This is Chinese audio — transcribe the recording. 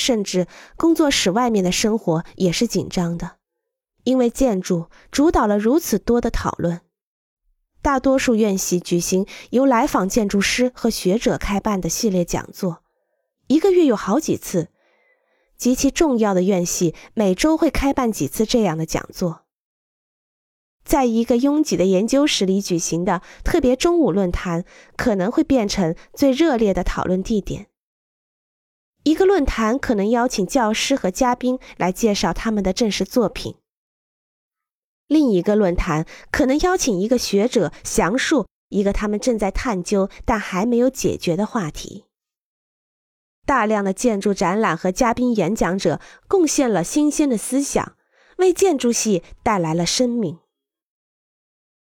甚至工作室外面的生活也是紧张的，因为建筑主导了如此多的讨论。大多数院系举行由来访建筑师和学者开办的系列讲座，一个月有好几次。极其重要的院系每周会开办几次这样的讲座。在一个拥挤的研究室里举行的特别中午论坛，可能会变成最热烈的讨论地点。一个论坛可能邀请教师和嘉宾来介绍他们的正式作品。另一个论坛可能邀请一个学者详述一个他们正在探究但还没有解决的话题。大量的建筑展览和嘉宾演讲者贡献了新鲜的思想，为建筑系带来了生命。